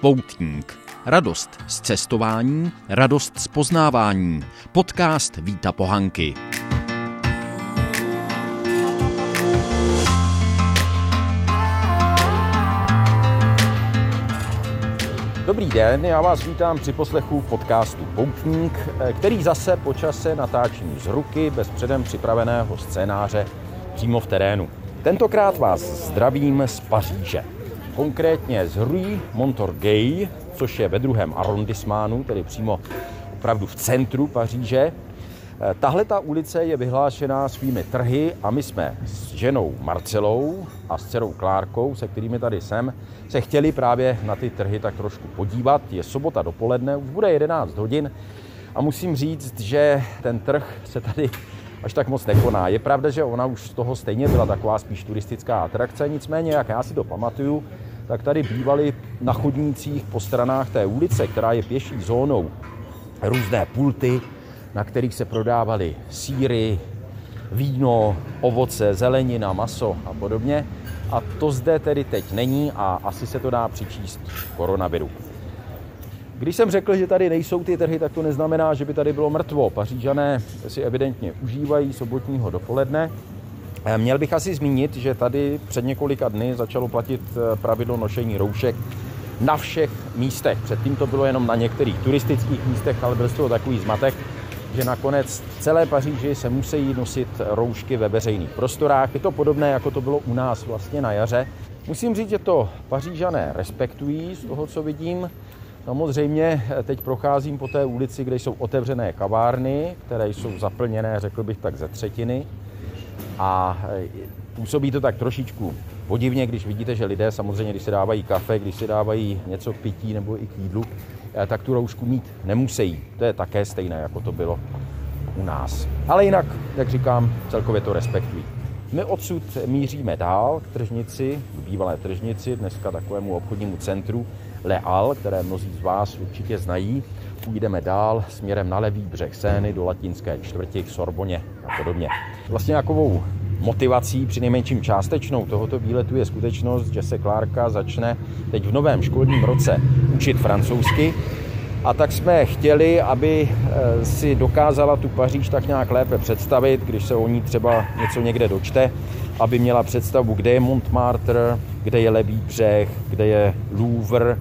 Poutník. Radost z cestování, radost z poznávání. Podcast Víta Pohanky. Dobrý den, já vás vítám při poslechu podcastu Poutník, který zase po čase natáčím z ruky bez předem připraveného scénáře přímo v terénu. Tentokrát vás zdravím z Paříže konkrétně z Rue Montorgueil, což je ve druhém arrondissementu, tedy přímo opravdu v centru Paříže. Eh, tahle ta ulice je vyhlášená svými trhy a my jsme s ženou Marcelou a s dcerou Klárkou, se kterými tady jsem, se chtěli právě na ty trhy tak trošku podívat. Je sobota dopoledne, už bude 11 hodin a musím říct, že ten trh se tady až tak moc nekoná. Je pravda, že ona už z toho stejně byla taková spíš turistická atrakce, nicméně, jak já si to pamatuju, tak tady bývaly na chodnících po stranách té ulice, která je pěší zónou, různé pulty, na kterých se prodávaly síry, víno, ovoce, zelenina, maso a podobně. A to zde tedy teď není a asi se to dá přičíst koronaviru. Když jsem řekl, že tady nejsou ty trhy, tak to neznamená, že by tady bylo mrtvo. Pařížané si evidentně užívají sobotního dopoledne Eh, měl bych asi zmínit, že tady před několika dny začalo platit eh, pravidlo nošení roušek na všech místech. Předtím to bylo jenom na některých turistických místech, ale byl z toho takový zmatek, že nakonec celé Paříži se musí nosit roušky ve veřejných prostorách. Je to podobné, jako to bylo u nás vlastně na jaře. Musím říct, že to pařížané respektují z toho, co vidím. Samozřejmě eh, teď procházím po té ulici, kde jsou otevřené kavárny, které jsou zaplněné, řekl bych tak, ze třetiny a e, působí to tak trošičku podivně, když vidíte, že lidé samozřejmě, když si dávají kafe, když si dávají něco k pití nebo i k jídlu, e, tak tu roušku mít nemusí. To je také stejné, jako to bylo u nás. Ale jinak, jak říkám, celkově to respektují. My odsud míříme dál k tržnici, k bývalé tržnici, dneska takovému obchodnímu centru Leal, které mnozí z vás určitě znají. Půjdeme dál směrem na levý břeh Sény do latinské čtvrti k Sorboně a podobně. Vlastně takovou motivací, při nejmenším částečnou tohoto výletu je skutečnost, že se Klárka začne teď v novém školním roce učit francouzsky a tak jsme chtěli, aby eh, si dokázala tu Paříž tak nějak lépe představit, když se o ní třeba něco někde dočte, aby měla představu, kde je Montmartre, kde je Levý břeh, kde je Louvre,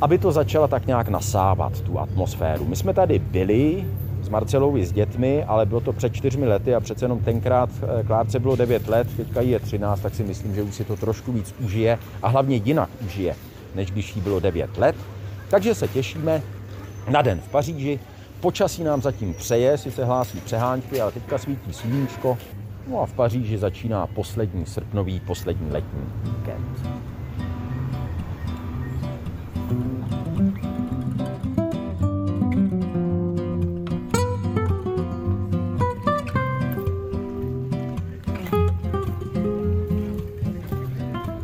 aby to začala tak nějak nasávat, tu atmosféru. My jsme tady byli s Marcelou i s dětmi, ale bylo to před čtyřmi lety a přece jenom tenkrát eh, Klárce bylo 9 let, teďka jí je 13, tak si myslím, že už si to trošku víc užije a hlavně jinak užije, než když jí bylo 9 let. Takže se těšíme na den v Paříži. Počasí nám zatím přeje, si se hlásí přehánky, ale teďka svítí sluníčko. No a v Paříži začíná poslední srpnový, poslední letní víkend.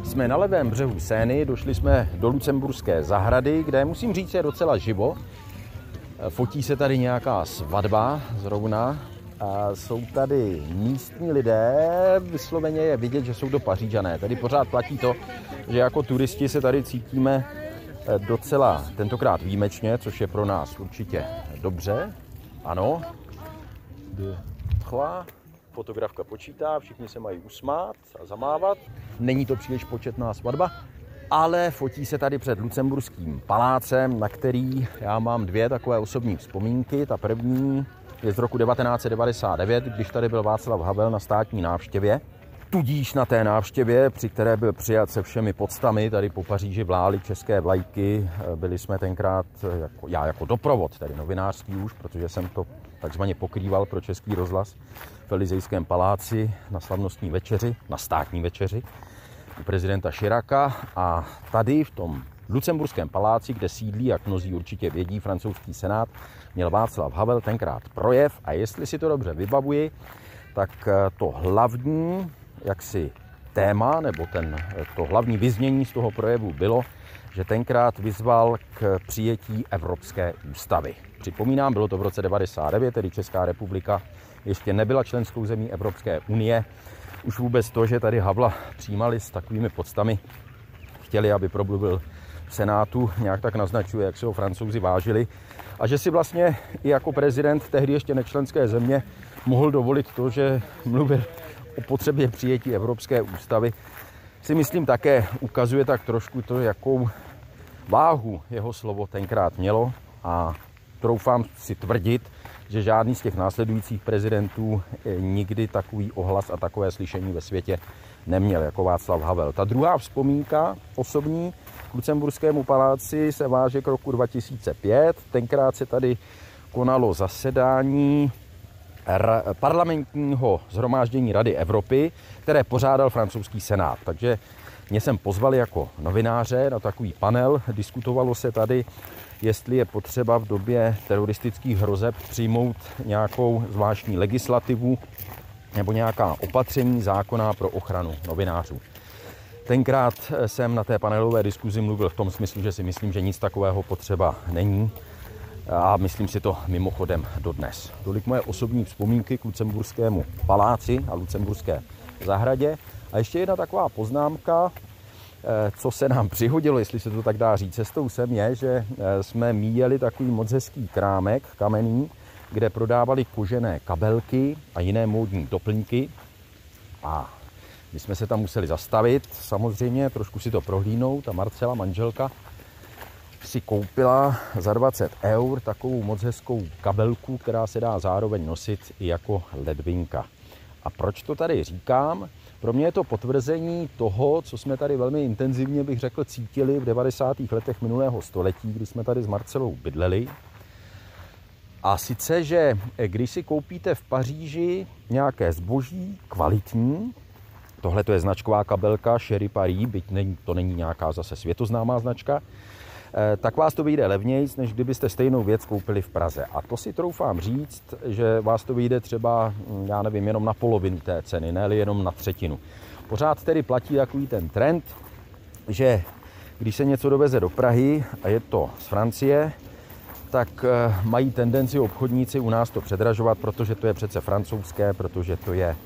jsme na levém břehu Sény, došli jsme do Lucemburské zahrady, kde musím říct je docela živo. Fotí se tady nějaká svatba zrovna a jsou tady místní lidé, vysloveně je vidět, že jsou to pařížané. Tady pořád platí to, že jako turisti se tady cítíme eh, docela tentokrát výjimečně, což je pro nás určitě dobře. Ano. Dva, fotografka počítá, všichni se mají usmát a zamávat. Není to příliš početná svatba, ale fotí se tady před Lucemburským palácem, na který já mám dvě takové osobní vzpomínky. Ta první je z roku 1999, když tady byl Václav Havel na státní návštěvě. Tudíž na té návštěvě, při které byl přijat se všemi podstami, tady po Paříži vlály české vlajky, byli jsme tenkrát, jako, já jako doprovod, tady novinářský už, protože jsem to takzvaně pokrýval pro Český rozhlas v Elizejském paláci na slavnostní večeři, na státní večeři u prezidenta Širaka a tady v tom Lucemburském paláci, kde sídlí, jak mnozí určitě vědí, francouzský senát, měl Václav Havel tenkrát projev a jestli si to dobře vybavuji, tak eh, to hlavní jaksi téma, nebo ten, eh, to hlavní vyznění z toho projevu bylo, že tenkrát vyzval k přijetí Evropské ústavy. Připomínám, bylo to v roce 99, tedy Česká republika ještě nebyla členskou zemí Evropské unie. Už vůbec to, že tady Havla přijímali s takovými podstami, chtěli, aby probudil Senátu nějak tak naznačuje, jak se ho francouzi vážili a že si vlastně i jako prezident tehdy ještě nečlenské země mohl dovolit to, že mluvil o potřebě přijetí Evropské ústavy, si myslím také ukazuje tak trošku to, jakou váhu jeho slovo tenkrát mělo a troufám si tvrdit, že žádný z těch následujících prezidentů nikdy takový ohlas a takové slyšení ve světě neměl, jako Václav Havel. Ta druhá vzpomínka osobní k Lucemburskému paláci se váže k roku 2005. Tenkrát se tady konalo zasedání parlamentního zhromáždění Rady Evropy, které pořádal francouzský senát. Takže mě jsem pozvali jako novináře na takový panel. Diskutovalo se tady, jestli je potřeba v době teroristických hrozeb přijmout nějakou zvláštní legislativu nebo nějaká opatření zákona pro ochranu novinářů. Tenkrát jsem na té panelové diskuzi mluvil v tom smyslu, že si myslím, že nic takového potřeba není a myslím si to mimochodem dodnes. Tolik moje osobní vzpomínky k Lucemburskému paláci a Lucemburské zahradě. A ještě jedna taková poznámka, eh, co se nám přihodilo, jestli se to tak dá říct, cestou sem je, že eh, jsme míjeli takový moc hezký krámek kamenný, kde prodávali kožené kabelky a jiné módní doplňky. A my jsme se tam museli zastavit, samozřejmě, trošku si to prohlínout. A Marcela, manželka, si koupila za 20 eur takovou moc hezkou kabelku, která se dá zároveň nosit i jako ledvinka. A proč to tady říkám? Pro mě je to potvrzení toho, co jsme tady velmi intenzivně, bych řekl, cítili v 90. letech minulého století, kdy jsme tady s Marcelou bydleli. A sice, že když si koupíte v Paříži nějaké zboží kvalitní, tohle to je značková kabelka Sherry Paris, byť není, to není nějaká zase světoznámá značka, Eh, tak vás to vyjde levněji, než kdybyste stejnou věc koupili v Praze. A to si troufám říct, že vás to vyjde třeba, hm, já nevím, jenom na polovinu té ceny, ne jenom na třetinu. Pořád tedy platí takový ten trend, že když se něco doveze do Prahy a je to z Francie, tak eh, mají tendenci obchodníci u nás to předražovat, protože to je přece francouzské, protože to je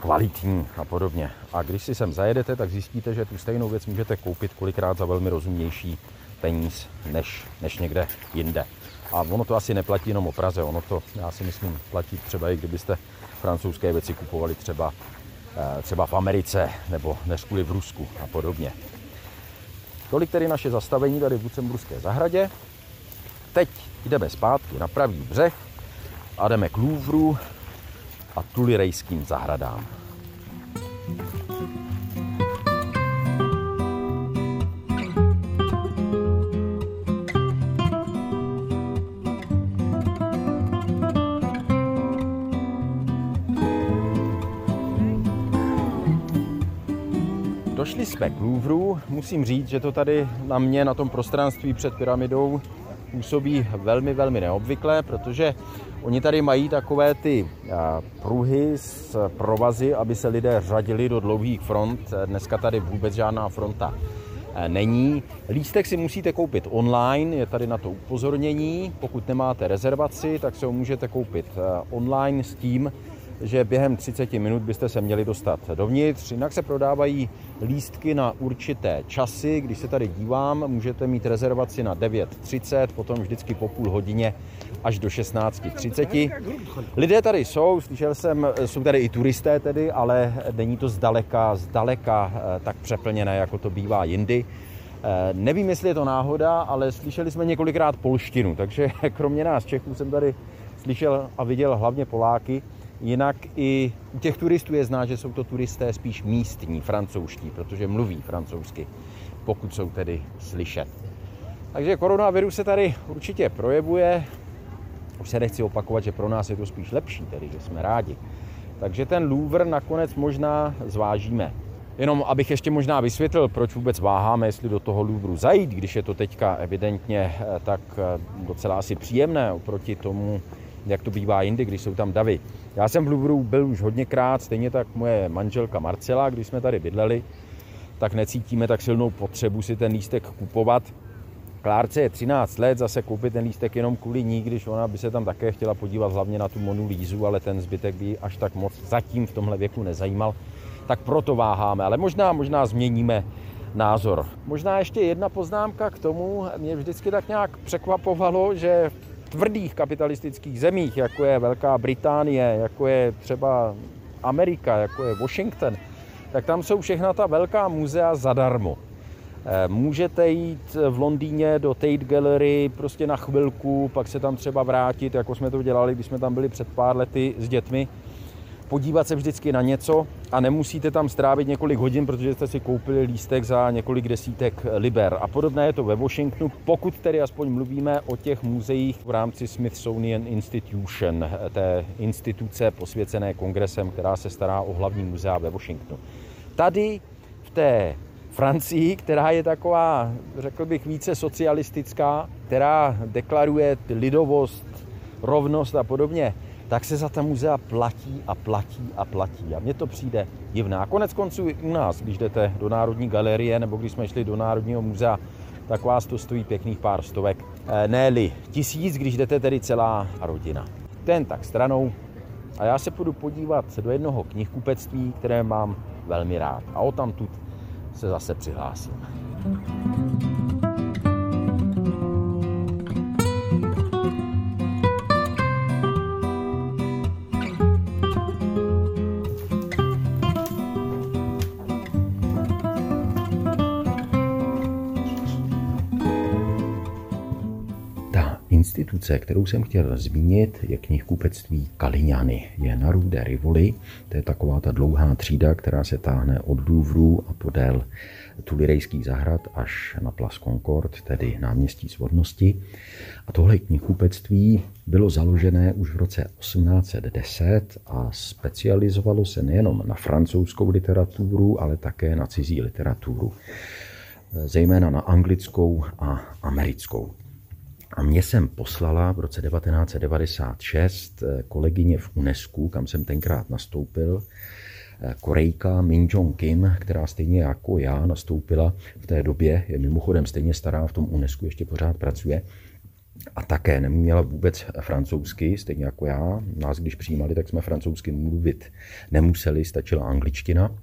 kvalitní a podobně. A když si sem zajedete, tak zjistíte, že tu stejnou věc můžete koupit kolikrát za velmi rozumnější peníz než, než někde jinde. A ono to asi neplatí jenom o Praze, ono to, já si myslím, platí třeba i kdybyste francouzské věci kupovali třeba, eh, třeba v Americe nebo než kvůli v Rusku a podobně. Tolik tedy naše zastavení tady v Lucemburské zahradě. Teď jdeme zpátky na pravý břeh a jdeme k Louvru a tulirejským zahradám. Došli jsme k Louvru. Musím říct, že to tady na mě, na tom prostranství před pyramidou, působí velmi, velmi neobvyklé, protože oni tady mají takové ty pruhy s provazy, aby se lidé řadili do dlouhých front. Dneska tady vůbec žádná fronta není. Lístek si musíte koupit online, je tady na to upozornění. Pokud nemáte rezervaci, tak se ho můžete koupit online s tím, že během 30 minut byste se měli dostat dovnitř. Jinak se prodávají lístky na určité časy. Když se tady dívám, můžete mít rezervaci na 9.30, potom vždycky po půl hodině až do 16.30. Lidé tady jsou, slyšel jsem, jsou tady i turisté tedy, ale není to zdaleka, zdaleka eh, tak přeplněné, jako to bývá jindy. Eh, nevím, jestli je to náhoda, ale slyšeli jsme několikrát polštinu, takže kromě nás Čechů jsem tady slyšel a viděl hlavně Poláky. Jinak i u těch turistů je znát, že jsou to turisté spíš místní, francouzští, protože mluví francouzsky, pokud jsou tedy slyšet. Takže koronavirus se tady určitě projevuje. Už se nechci opakovat, že pro nás je to spíš lepší, tedy že jsme rádi. Takže ten Louvre nakonec možná zvážíme. Jenom abych ještě možná vysvětlil, proč vůbec váháme, jestli do toho Louvru zajít, když je to teďka evidentně eh, tak eh, docela asi příjemné oproti tomu, jak to bývá jindy, když jsou tam davy. Já jsem v Louvru byl už hodněkrát, stejně tak moje manželka Marcela, když jsme tady bydleli, tak necítíme tak silnou potřebu si ten lístek kupovat. Klárce je 13 let, zase koupit ten lístek jenom kvůli ní, když ona by se tam také chtěla podívat hlavně na tu Monu Lízu, ale ten zbytek by až tak moc zatím v tomhle věku nezajímal. Tak proto váháme, ale možná, možná změníme názor. Možná ještě jedna poznámka k tomu. Mě vždycky tak nějak překvapovalo, že v tvrdých kapitalistických zemích, jako je Velká Británie, jako je třeba Amerika, jako je Washington, tak tam jsou všechna ta velká muzea zadarmo. Eh, můžete jít v Londýně do Tate Gallery prostě na chvilku, pak se tam třeba vrátit, jako jsme to dělali, když jsme tam byli před pár lety s dětmi, podívat se vždycky na něco a nemusíte tam strávit několik hodin, protože jste si koupili lístek za několik desítek liber. A podobné je to ve Washingtonu, pokud tedy aspoň mluvíme o těch muzeích v rámci Smithsonian Institution, té instituce posvěcené kongresem, která se stará o hlavní muzea ve Washingtonu. Tady v té Francii, která je taková, řekl bych, více socialistická, která deklaruje lidovost, rovnost a podobně, tak se za ta muzea platí a platí a platí. A mně to přijde divné. A konec konců i u nás, když jdete do Národní galerie nebo když jsme šli do Národního muzea, tak vás to stojí pěkných pár stovek. E, ne-li tisíc, když jdete tedy celá rodina. Ten tak stranou. A já se půjdu podívat do jednoho knihkupectví, které mám velmi rád. A o tam tu se zase přihlásím. Instituce, kterou jsem chtěl zmínit, je knihkupectví Kaliňany. Je na Rue Rivoli, to je taková ta dlouhá třída, která se táhne od Louvru a podél Tulirejských zahrad až na Place Concord, tedy náměstí svodnosti. A tohle knihkupectví bylo založené už v roce 1810 a specializovalo se nejenom na francouzskou literaturu, ale také na cizí literaturu zejména na anglickou a americkou. A mě jsem poslala v roce 1996 eh, kolegyně v UNESCO, kam jsem tenkrát nastoupil, eh, Korejka Min Jong Kim, která stejně jako já nastoupila v té době, je mimochodem stejně stará v tom UNESCO, ještě pořád pracuje, a také neměla vůbec francouzsky, stejně jako já. Nás, když přijímali, tak jsme francouzsky mluvit nemuseli, stačila angličtina.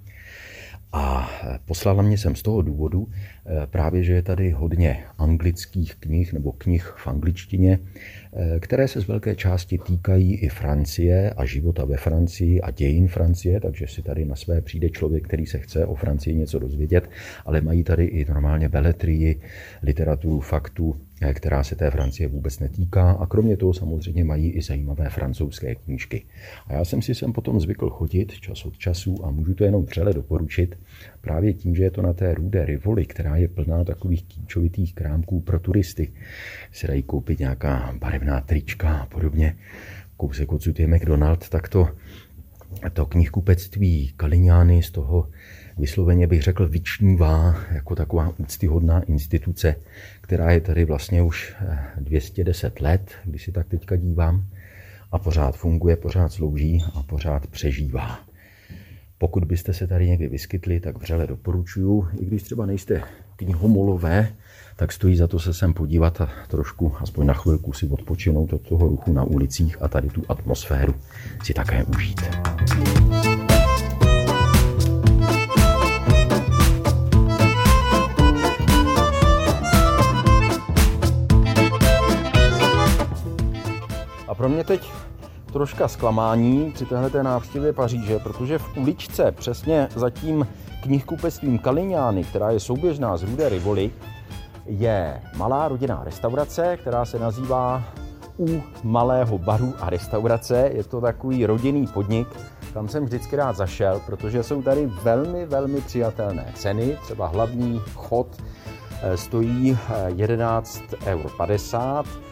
A poslala mě sem z toho důvodu eh, právě, že je tady hodně anglických knih nebo knih v angličtině, eh, které se z velké části týkají i Francie a života ve Francii a dějin Francie, takže si tady na své přijde člověk, který se chce o Francii něco dozvědět, ale mají tady i normálně beletrii, literaturu, faktu, která se té Francie vůbec netýká a kromě toho samozřejmě mají i zajímavé francouzské knížky. A já jsem si sem potom zvykl chodit čas od času a můžu to jenom přele doporučit právě tím, že je to na té Rude Rivoli, která je plná takových kýčovitých krámků pro turisty. Si dají koupit nějaká barevná trička a podobně. Kousek odsud je McDonald, tak to, to knihkupectví Kaliňány z toho vysloveně bych řekl vyčnívá jako taková úctyhodná instituce, která je tady vlastně už 210 eh, let, když si tak teďka dívám, a pořád funguje, pořád slouží a pořád přežívá. Pokud byste se tady někdy vyskytli, tak vřele doporučuju, i když třeba nejste knihomolové, tak stojí za to se sem podívat a trošku, aspoň na chvilku si odpočinout od toho ruchu na ulicích a tady tu atmosféru si také užít. Pro mě teď troška zklamání při téhle návštěvě Paříže, protože v uličce přesně za tím knihkupectvím Kaliňány, která je souběžná z Rudé Rivoli, je malá rodinná restaurace, která se nazývá U malého baru a restaurace. Je to takový rodinný podnik, tam jsem vždycky rád zašel, protože jsou tady velmi, velmi přijatelné ceny. Třeba hlavní chod eh, stojí 11,50 eh, eur Eh,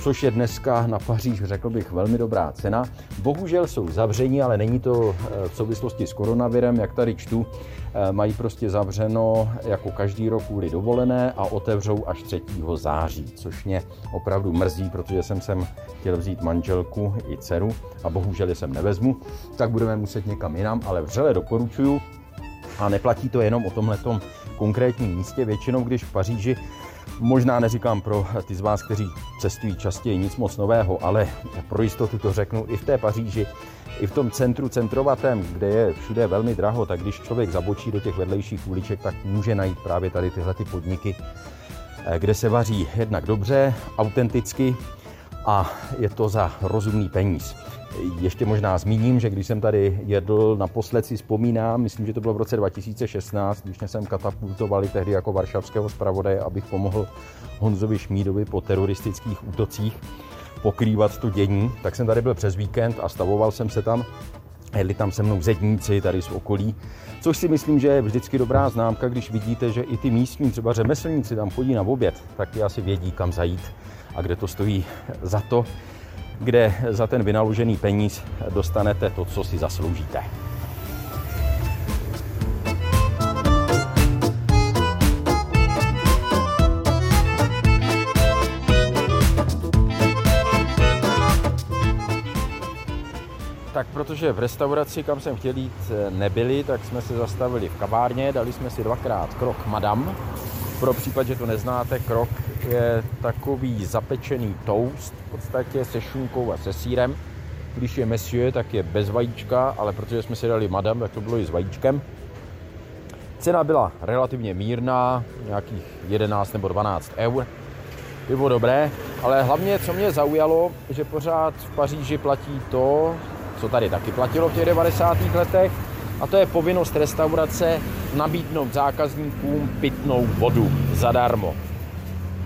což je dneska na Paříž, řekl bych, velmi dobrá cena. Bohužel jsou zavření, ale není to eh, v souvislosti s koronavirem, jak tady čtu. Eh, mají prostě zavřeno jako každý rok kvůli dovolené a otevřou až 3. září, což mě opravdu mrzí, protože jsem sem chtěl vzít manželku i dceru a bohužel je sem nevezmu, tak budeme muset někam jinam, ale vřele doporučuju a neplatí to jenom o tomhletom konkrétním místě. Většinou, když v Paříži Možná neříkám pro ty z vás, kteří cestují častěji nic moc nového, ale pro jistotu to řeknu i v té Paříži, i v tom centru centrovatém, kde je všude velmi draho, tak když člověk zabočí do těch vedlejších uliček, tak může najít právě tady tyhle ty podniky, eh, kde se vaří jednak dobře, autenticky a je to za rozumný peníz. Ještě možná zmíním, že když jsem tady jedl, naposled si vzpomínám, myslím, že to bylo v roce 2016, když jsem katapultovali tehdy jako varšavského zpravodaje, abych pomohl Honzovi Šmídovi po teroristických útocích pokrývat to dění, tak jsem tady byl přes víkend a stavoval jsem se tam. Jedli tam se mnou zedníci tady z okolí, což si myslím, že je vždycky dobrá známka, když vidíte, že i ty místní, třeba řemeslníci tam chodí na oběd, tak ty asi vědí, kam zajít a kde to stojí za to, kde za ten vynaložený peníz dostanete to, co si zasloužíte. Tak protože v restauraci, kam jsem chtěl jít, nebyli, tak jsme se zastavili v kavárně, dali jsme si dvakrát krok madam. Pro případ, že to neznáte, krok je takový zapečený toast, v podstatě se šunkou a se sírem. Když je monsieur, tak je bez vajíčka, ale protože jsme si dali madam, tak to bylo i s vajíčkem. Cena byla relativně mírná, nějakých 11 nebo 12 eur. Bylo dobré, ale hlavně, co mě zaujalo, že pořád v Paříži platí to, co tady taky platilo v těch 90. letech, a to je povinnost restaurace nabídnout zákazníkům pitnou vodu zadarmo.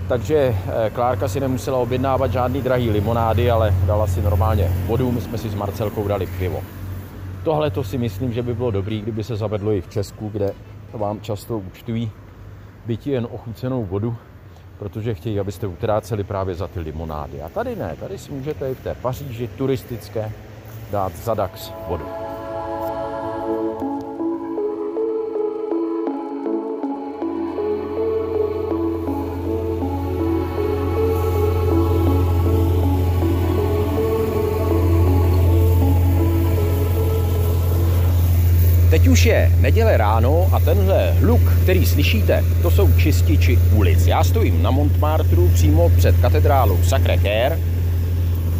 Takže eh, Klárka si nemusela objednávat žádný drahý limonády, ale dala si normálně vodu, my jsme si s Marcelkou dali pivo. Tohle to si myslím, že by bylo dobrý, kdyby se zavedlo i v Česku, kde vám často účtují bytí jen ochucenou vodu, protože chtějí, abyste utráceli právě za ty limonády. A tady ne, tady si můžete i v té Paříži turistické dát za dax vodu. Už je neděle ráno a tenhle hluk, který slyšíte, to jsou čističi ulic. Já stojím na Montmartru přímo před katedrálou Sacré-Cœur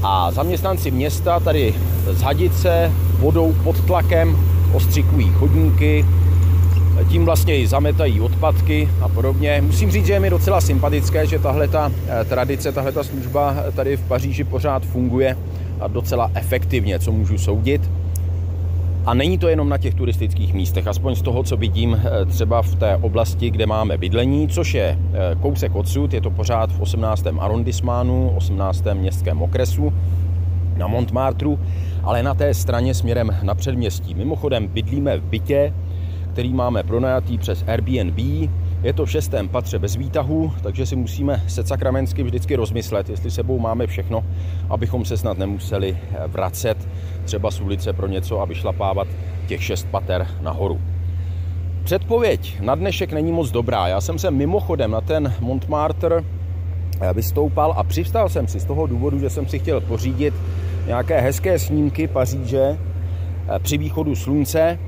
a zaměstnanci města tady z hadice vodou pod tlakem ostřikují chodníky, tím vlastně i zametají odpadky a podobně. Musím říct, že je mi docela sympatické, že tahle ta eh, tradice, tahle ta služba tady v Paříži pořád funguje a docela efektivně, co můžu soudit. A není to jenom na těch turistických místech, aspoň z toho, co vidím eh, třeba v té oblasti, kde máme bydlení, což je eh, kousek odsud, je to pořád v 18. arrondissementu, 18. městském okresu na Montmartru, ale na té straně směrem na předměstí. Mimochodem bydlíme v bytě, který máme pronajatý přes Airbnb, je to v šestém patře bez výtahu, takže si musíme se sakramensky vždycky rozmyslet, jestli sebou máme všechno, abychom se snad nemuseli vracet třeba z ulice pro něco a vyšlapávat těch šest pater nahoru. Předpověď na dnešek není moc dobrá. Já jsem se mimochodem na ten Montmartre eh, vystoupal a přivstal jsem si z toho důvodu, že jsem si chtěl pořídit nějaké hezké snímky Paříže eh, při východu slunce,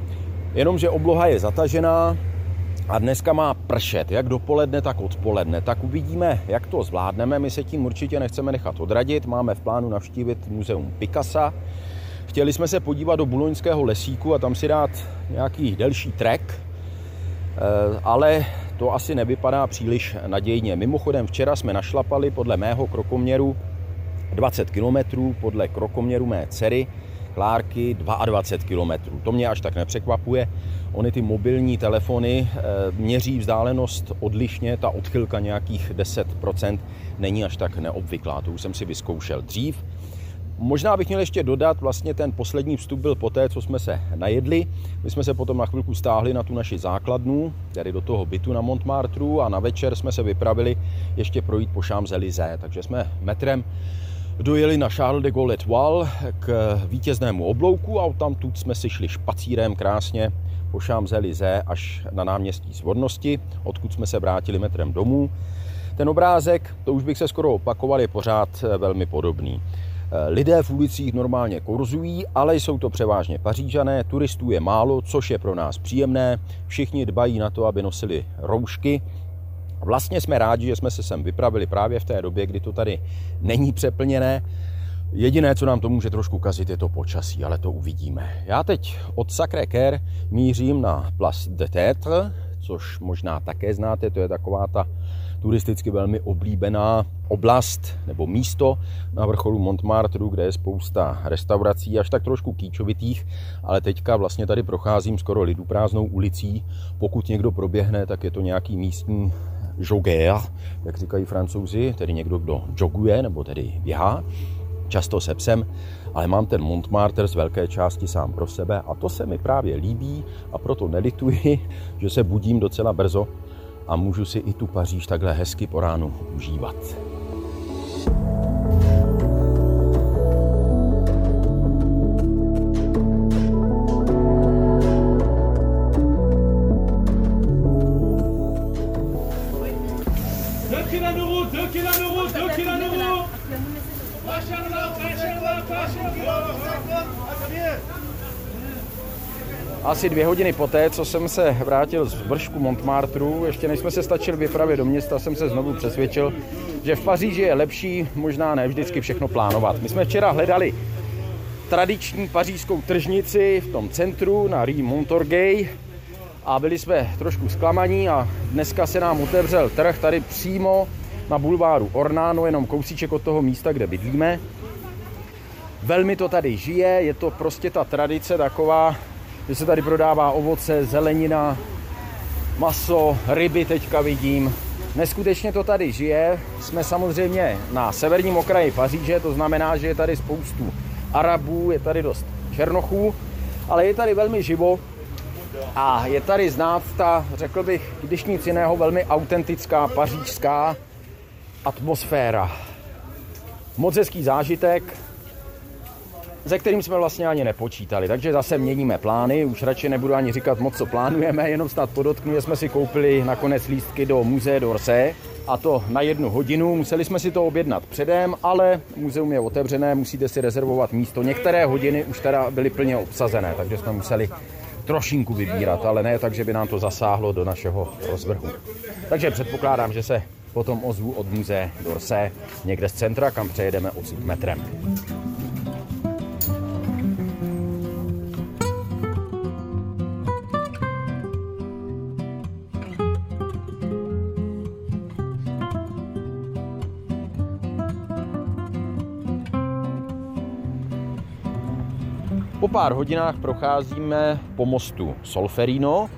jenomže obloha je zatažená, a dneska má pršet, jak dopoledne, tak odpoledne. Tak uvidíme, jak to zvládneme. My se tím určitě nechceme nechat odradit. Máme v plánu navštívit muzeum Picasa. Chtěli jsme se podívat do Buloňského lesíku a tam si dát nějaký delší trek, eh, ale to asi nevypadá příliš nadějně. Mimochodem včera jsme našlapali podle mého krokoměru 20 km, podle krokoměru mé dcery Klárky 22 km. To mě až tak nepřekvapuje. Ony ty mobilní telefony eh, měří vzdálenost odlišně, ta odchylka nějakých 10% není až tak neobvyklá, to už jsem si vyzkoušel dřív. Možná bych měl ještě dodat, vlastně ten poslední vstup byl poté, co jsme se najedli. My jsme se potom na chvilku stáhli na tu naši základnu, tedy do toho bytu na Montmartru a na večer jsme se vypravili ještě projít po Champs-Élysées. Takže jsme metrem dojeli na Charles de Gaulle Etoile k vítěznému oblouku a tam tu jsme si šli špacírem krásně po Champs-Élysées až na náměstí Svornosti, odkud jsme se vrátili metrem domů. Ten obrázek, to už bych se skoro opakoval, je pořád velmi podobný. Eh, lidé v ulicích normálně kurzují, ale jsou to převážně pařížané, turistů je málo, což je pro nás příjemné. Všichni dbají na to, aby nosili roušky, Vlastně jsme rádi, že jsme se sem vypravili právě v té době, kdy to tady není přeplněné. Jediné, co nám to může trošku kazit, je to počasí, ale to uvidíme. Já teď od Sacré Cœur mířím na Place de Tétre, což možná také znáte, to je taková ta turisticky velmi oblíbená oblast nebo místo na vrcholu Montmartre, kde je spousta restaurací, až tak trošku kýčovitých, ale teďka vlastně tady procházím skoro lidu prázdnou ulicí. Pokud někdo proběhne, tak je to nějaký místní jogger, jak říkají francouzi, tedy někdo, kdo joguje nebo tedy běhá, často se psem, ale mám ten Montmartre z velké části sám pro sebe a to se mi právě líbí a proto nelituji, že se budím docela brzo a můžu si i tu Paříž takhle hezky po ránu užívat. Asi dvě hodiny poté, co jsem se vrátil z vršku Montmartre, ještě než jsme se stačili vypravit do města, jsem se znovu přesvědčil, že v Paříži je lepší možná ne vždycky všechno plánovat. My jsme včera hledali tradiční pařížskou tržnici v tom centru na Rue Montorgueil a byli jsme trošku zklamaní a dneska se nám otevřel trh tady přímo na bulváru Ornáno, jenom kousíček od toho místa, kde bydlíme. Velmi to tady žije, je to prostě ta tradice taková, že se tady prodává ovoce, zelenina, maso, ryby teďka vidím. Neskutečně to tady žije. Jsme samozřejmě na severním okraji Paříže, to znamená, že je tady spoustu Arabů, je tady dost Černochů, ale je tady velmi živo a je tady znát ta, řekl bych, když nic jiného, velmi autentická pařížská atmosféra. Moc hezký zážitek, se kterým jsme vlastně ani nepočítali. Takže zase měníme plány, už radši nebudu ani říkat moc, co plánujeme, jenom snad podotknu, že jsme si koupili nakonec lístky do Musée d'Orsay, a to na jednu hodinu. Museli jsme si to objednat předem, ale muzeum je otevřené, musíte si rezervovat místo. Některé hodiny už teda byly plně obsazené, takže jsme museli trošinku vybírat, ale ne tak, že by nám to zasáhlo do našeho rozvrhu. Takže předpokládám, že se potom ozvu od muze d'Orsay někde z centra, kam přejedeme odsud metrem. Pár hodinách procházíme po mostu Solferino,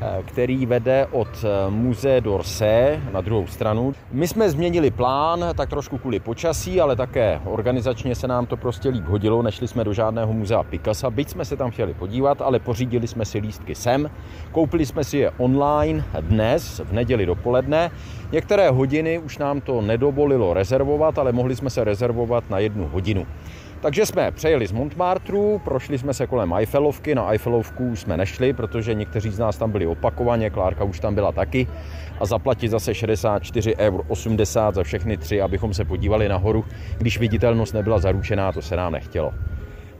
eh, který vede od eh, Musée d'Orsay na druhou stranu. My jsme změnili plán, tak trošku kvůli počasí, ale také organizačně se nám to prostě líp hodilo. Nešli jsme do žádného muzea Picasso, byť jsme se tam chtěli podívat, ale pořídili jsme si lístky sem. Koupili jsme si je online dnes, v neděli dopoledne. Některé hodiny už nám to nedovolilo rezervovat, ale mohli jsme se rezervovat na jednu hodinu. Takže jsme přejeli z Montmartru, prošli jsme se kolem Eiffelovky, na Eiffelovku jsme nešli, protože někteří z nás tam byli opakovaně, Klárka už tam byla taky a zaplatit zase 64 eur 80 za všechny tři, abychom se podívali nahoru, když viditelnost nebyla zaručená, to se nám nechtělo.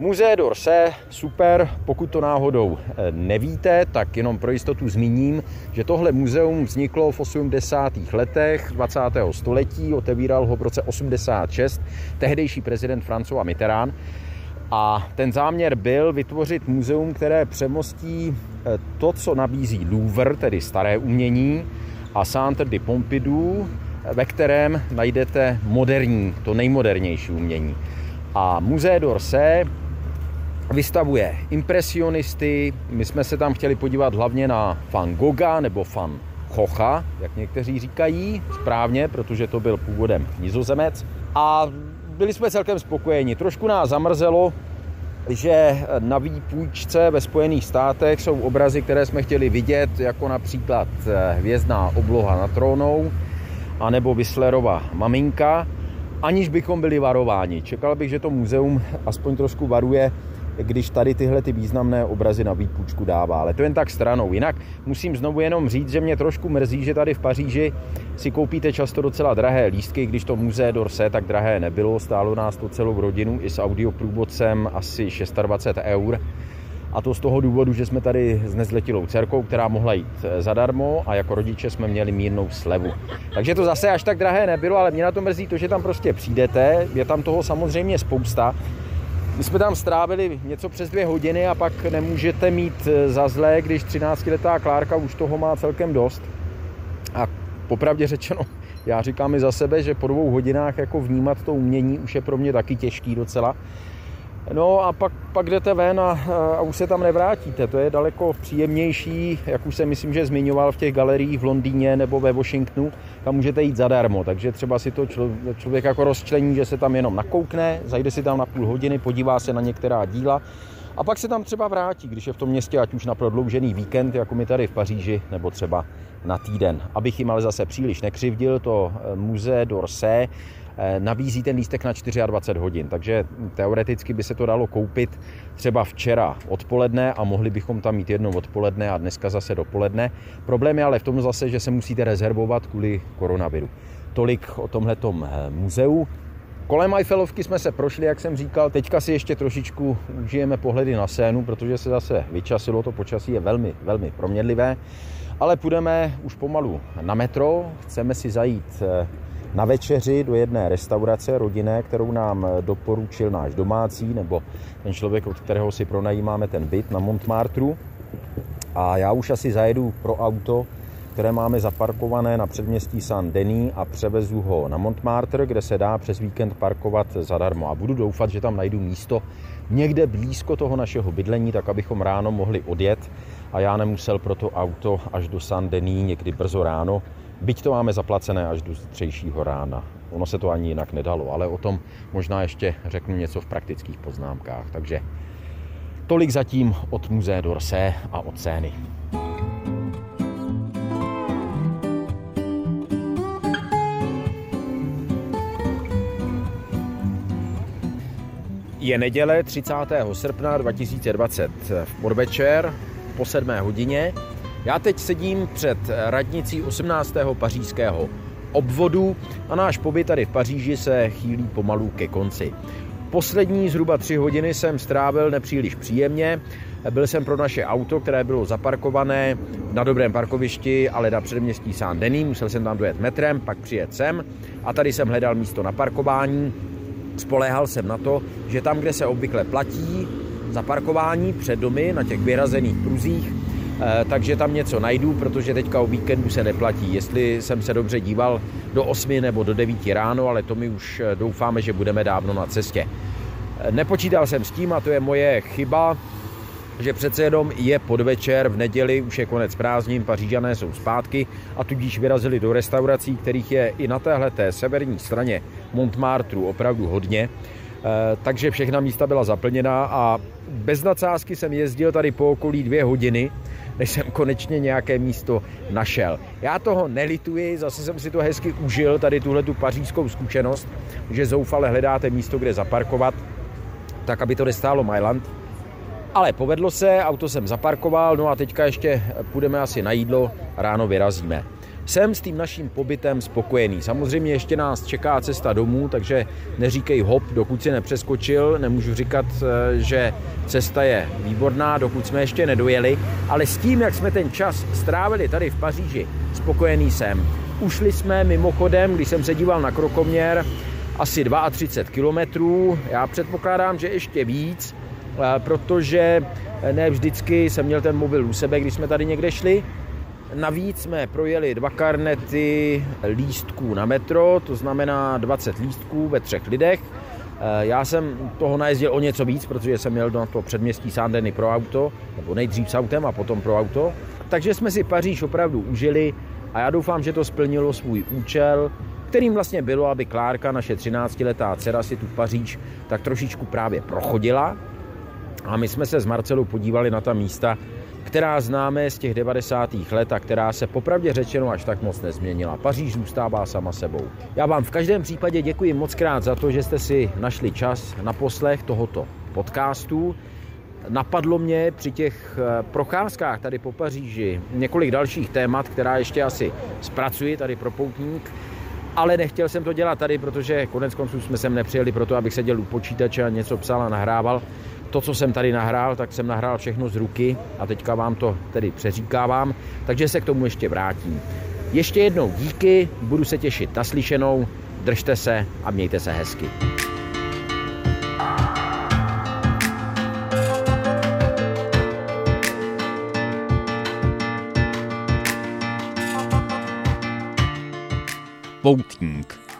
Musée d'Orsay, super, pokud to náhodou eh, nevíte, tak jenom pro jistotu zmíním, že tohle muzeum vzniklo v 80. letech 20. století, otevíral ho v roce 86 tehdejší prezident François Mitterrand a ten záměr byl vytvořit muzeum, které přemostí eh, to, co nabízí Louvre, tedy staré umění, a Centre de Pompidou, ve kterém najdete moderní, to nejmodernější umění. A Musée d'Orsay vystavuje impresionisty. My jsme se tam chtěli podívat hlavně na Van Gogha nebo Van Chocha, jak někteří říkají, správně, protože to byl původem nizozemec. A byli jsme celkem spokojeni. Trošku nás zamrzelo, že na výpůjčce ve Spojených státech jsou obrazy, které jsme chtěli vidět, jako například eh, hvězdná obloha na trónou, anebo Whistlerova maminka, aniž bychom byli varováni. Čekal bych, že to muzeum aspoň trošku varuje když tady tyhle ty významné obrazy na výpůjčku dává. Ale to jen tak stranou. Jinak musím znovu jenom říct, že mě trošku mrzí, že tady v Paříži si koupíte často docela drahé lístky, když to muzé d'Orsay tak drahé nebylo, stálo nás to celou rodinu i s audioprůvodcem asi 26 eur. A to z toho důvodu, že jsme tady s nezletilou dcerkou, která mohla jít eh, zadarmo a jako rodiče jsme měli mírnou slevu. Takže to zase až tak drahé nebylo, ale mě na to mrzí to, že tam prostě přijdete, je tam toho samozřejmě spousta. My jsme tam strávili něco přes dvě hodiny a pak nemůžete mít eh, za zlé, když 13-letá Klárka už toho má celkem dost. A popravdě řečeno, já říkám i za sebe, že po dvou hodinách jako vnímat to umění už je pro mě taky těžký docela. No a pak, pak jdete ven a, a už se tam nevrátíte. To je daleko příjemnější, jak už jsem myslím, že zmiňoval v těch galeriích v Londýně nebo ve Washingtonu, tam můžete jít zadarmo. Takže třeba si to člověk jako rozčlení, že se tam jenom nakoukne, zajde si tam na půl hodiny, podívá se na některá díla a pak se tam třeba vrátí, když je v tom městě, ať už na prodloužený víkend, jako my tady v Paříži, nebo třeba na týden. Abych jim ale zase příliš nekřivdil, to eh, muze d'Orsay nabízí ten lístek na 24 hodin, takže teoreticky by se to dalo koupit třeba včera odpoledne a mohli bychom tam mít jednou odpoledne a dneska zase dopoledne. Problém je ale v tom zase, že se musíte rezervovat kvůli koronaviru. Tolik o tomhletom eh, muzeu. Kolem Eiffelovky jsme se prošli, jak jsem říkal, teďka si ještě trošičku užijeme pohledy na scénu, protože se zase vyčasilo, to počasí je velmi, velmi proměnlivé. Ale půjdeme už pomalu na metro, chceme si zajít eh, na večeři do jedné restaurace rodinné, kterou nám doporučil náš domácí, nebo ten člověk, od kterého si pronajímáme ten byt na Montmartru. A já už asi zajedu pro auto, které máme zaparkované na předměstí Saint-Denis a převezu ho na Montmartre, kde se dá přes víkend parkovat zadarmo. A budu doufat, že tam najdu místo někde blízko toho našeho bydlení, tak abychom ráno mohli odjet a já nemusel pro to auto až do Saint-Denis někdy brzo ráno, byť to máme zaplacené až do zítřejšího rána. Ono se to ani jinak nedalo, ale o tom možná ještě řeknu něco v praktických poznámkách. Takže tolik zatím od Muzé d'Orsay a od Cény. Je neděle 30. srpna 2020 v podvečer po 7 hodině. Já teď sedím před radnicí 18. pařížského obvodu a náš pobyt tady v Paříži se chýlí pomalu ke konci. Poslední zhruba tři hodiny jsem strávil nepříliš příjemně. Byl jsem pro naše auto, které bylo zaparkované na dobrém parkovišti, ale na předměstí Saint-Denis. Musel jsem tam dojet metrem, pak přijet sem a tady jsem hledal místo na parkování. Spoléhal jsem na to, že tam, kde se obvykle platí za parkování před domy na těch vyrazených pruzích, takže tam něco najdu, protože teďka o víkendu se neplatí. Jestli jsem se dobře díval do 8 nebo do 9 ráno, ale to my už eh, doufáme, že budeme dávno na cestě. Eh, nepočítal jsem s tím a to je moje chyba, že přece jenom je podvečer, v neděli už je konec prázdnin, pařížané jsou zpátky a tudíž vyrazili do restaurací, kterých je i na téhle té severní straně Montmartru opravdu hodně. Eh, takže všechna místa byla zaplněná a bez nadsázky jsem jezdil tady po okolí dvě hodiny, než jsem konečně nějaké místo našel. Já toho nelituji, zase jsem si to hezky užil, tady tuhle tu pařížskou zkušenost, že zoufale hledáte místo, kde zaparkovat, tak aby to nestálo Mailand. Ale povedlo se, auto jsem zaparkoval, no a teďka ještě půjdeme asi na jídlo, ráno vyrazíme. Jsem s tím naším pobytem spokojený. Samozřejmě ještě nás čeká cesta domů, takže neříkej hop, dokud si nepřeskočil. Nemůžu říkat, eh, že cesta je výborná, dokud jsme ještě nedojeli, ale s tím, jak jsme ten čas strávili tady v Paříži, spokojený jsem. Ušli jsme mimochodem, když jsem se díval na krokoměr, asi 32 kilometrů. Já předpokládám, že ještě víc, eh, protože ne vždycky jsem měl ten mobil u sebe, když jsme tady někde šli, Navíc jsme projeli dva karnety lístků na metro, to znamená 20 lístků ve třech lidech. Eh, já jsem toho najezdil o něco víc, protože jsem měl na to předměstí Sandeny pro auto, nebo nejdřív s autem a potom pro auto. Takže jsme si Paříž opravdu užili a já doufám, že to splnilo svůj účel, kterým vlastně bylo, aby Klárka, naše 13-letá dcera, si tu Paříž tak trošičku právě prochodila. A my jsme se s Marcelou podívali na ta místa, která známe z těch 90. let a která se popravdě řečeno až tak moc nezměnila. Paříž zůstává sama sebou. Já vám v každém případě děkuji moc krát za to, že jste si našli čas na poslech tohoto podcastu. Napadlo mě při těch eh, procházkách tady po Paříži několik dalších témat, která ještě asi zpracuji tady pro poutník. ale nechtěl jsem to dělat tady, protože konec konců jsme sem nepřijeli proto, abych seděl u počítače a něco psal a nahrával. To, co jsem tady nahrál, tak jsem nahrál všechno z ruky a teďka vám to tedy přeříkávám, takže se k tomu ještě vrátím. Ještě jednou díky, budu se těšit na slyšenou, držte se a mějte se hezky. Poutník.